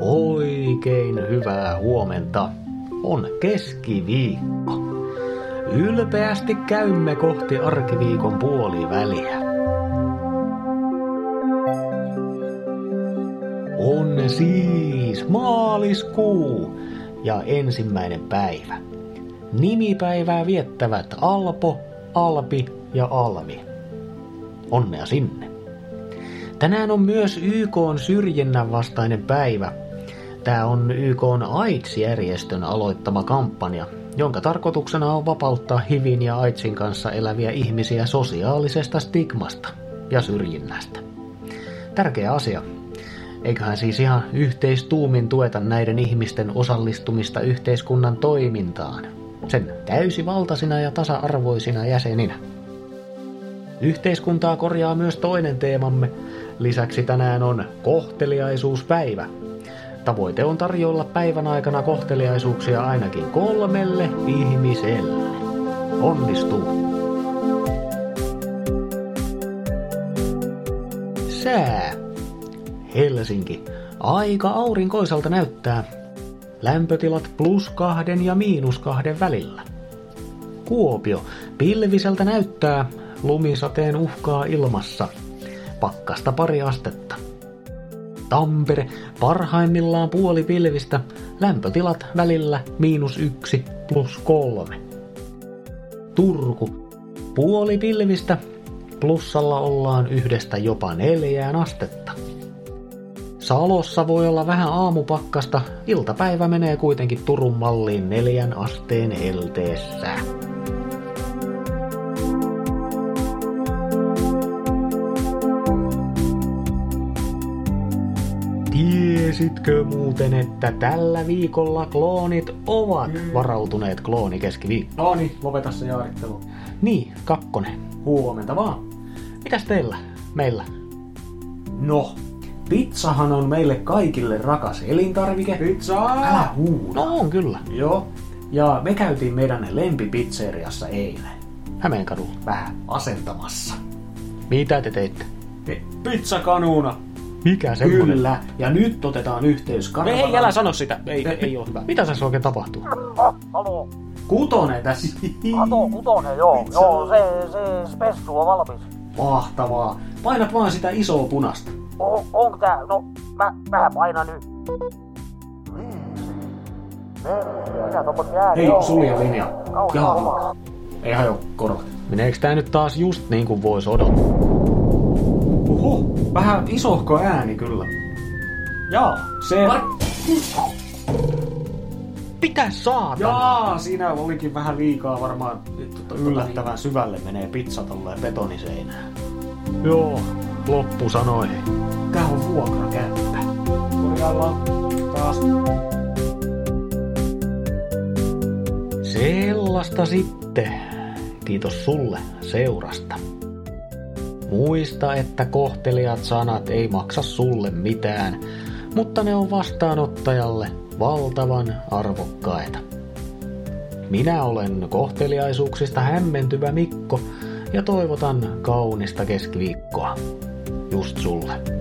Oikein hyvää huomenta. On keskiviikko. Ylpeästi käymme kohti arkiviikon puoliväliä. On siis maaliskuu ja ensimmäinen päivä. Nimipäivää viettävät Alpo, Alpi ja Almi. Onnea sinne. Tänään on myös YK on syrjinnän vastainen päivä. Tämä on YK AIDS-järjestön aloittama kampanja, jonka tarkoituksena on vapauttaa HIVin ja AIDSin kanssa eläviä ihmisiä sosiaalisesta stigmasta ja syrjinnästä. Tärkeä asia. Eiköhän siis ihan yhteistuumin tueta näiden ihmisten osallistumista yhteiskunnan toimintaan, sen täysivaltaisina ja tasa-arvoisina jäseninä. Yhteiskuntaa korjaa myös toinen teemamme. Lisäksi tänään on kohteliaisuuspäivä. Tavoite on tarjolla päivän aikana kohteliaisuuksia ainakin kolmelle ihmiselle. Onnistuu! Sää. Helsinki. Aika aurinkoiselta näyttää. Lämpötilat plus kahden ja miinus kahden välillä. Kuopio. Pilviseltä näyttää. Lumisateen uhkaa ilmassa. Pakkasta pari astetta. Tampere. Parhaimmillaan puoli pilvistä. Lämpötilat välillä miinus yksi plus kolme. Turku. Puoli pilvistä. Plussalla ollaan yhdestä jopa neljään astetta. Salossa voi olla vähän aamupakkasta, iltapäivä menee kuitenkin Turun malliin neljän asteen elteessä. Tiesitkö muuten, että tällä viikolla kloonit ovat mm. varautuneet kloonikeskiviikkoon? No niin, lopeta se jaarittelu. Niin, kakkonen. Huomenta vaan. Mitäs teillä? Meillä? No, pizzahan on meille kaikille rakas elintarvike. Pizza! Älä huuda. No on kyllä. Joo. Ja me käytiin meidän lempipizzeriassa eilen. Hämeenkadulla. Vähän asentamassa. Mitä te teitte? Pizzakanuuna. Mikä semmonen? Kyllä. Ja nyt otetaan yhteys Karvalan... Ei, älä sano sitä. Ei, ei, ei ole hyvä. Mitä tässä oikein tapahtuu? Halo, Kutonen tässä. Kato kutonen, joo, Pizza. joo, se, se spessu on valmis. Mahtavaa. Painat vaan sitä isoa punasta. O, onko tää, no, mä, mä painan nyt. Hei, on? sulje linja. Jaa. Ei hajo korvat. Meneekö tää nyt taas just niin kuin vois odottaa? Vähän isohko ääni kyllä. Jaa, se... Mitä saatana? Jaa, siinä olikin vähän liikaa varmaan yllättävän syvälle menee pizza tolleen betoniseinään. Joo, loppu sanoi. Tää on vuokrakämppä. Korjaillaan taas. Sellaista sitten. Kiitos sulle seurasta. Muista, että kohteliat sanat ei maksa sulle mitään, mutta ne on vastaanottajalle valtavan arvokkaita. Minä olen kohteliaisuuksista hämmentyvä Mikko ja toivotan kaunista keskiviikkoa. Just sulle.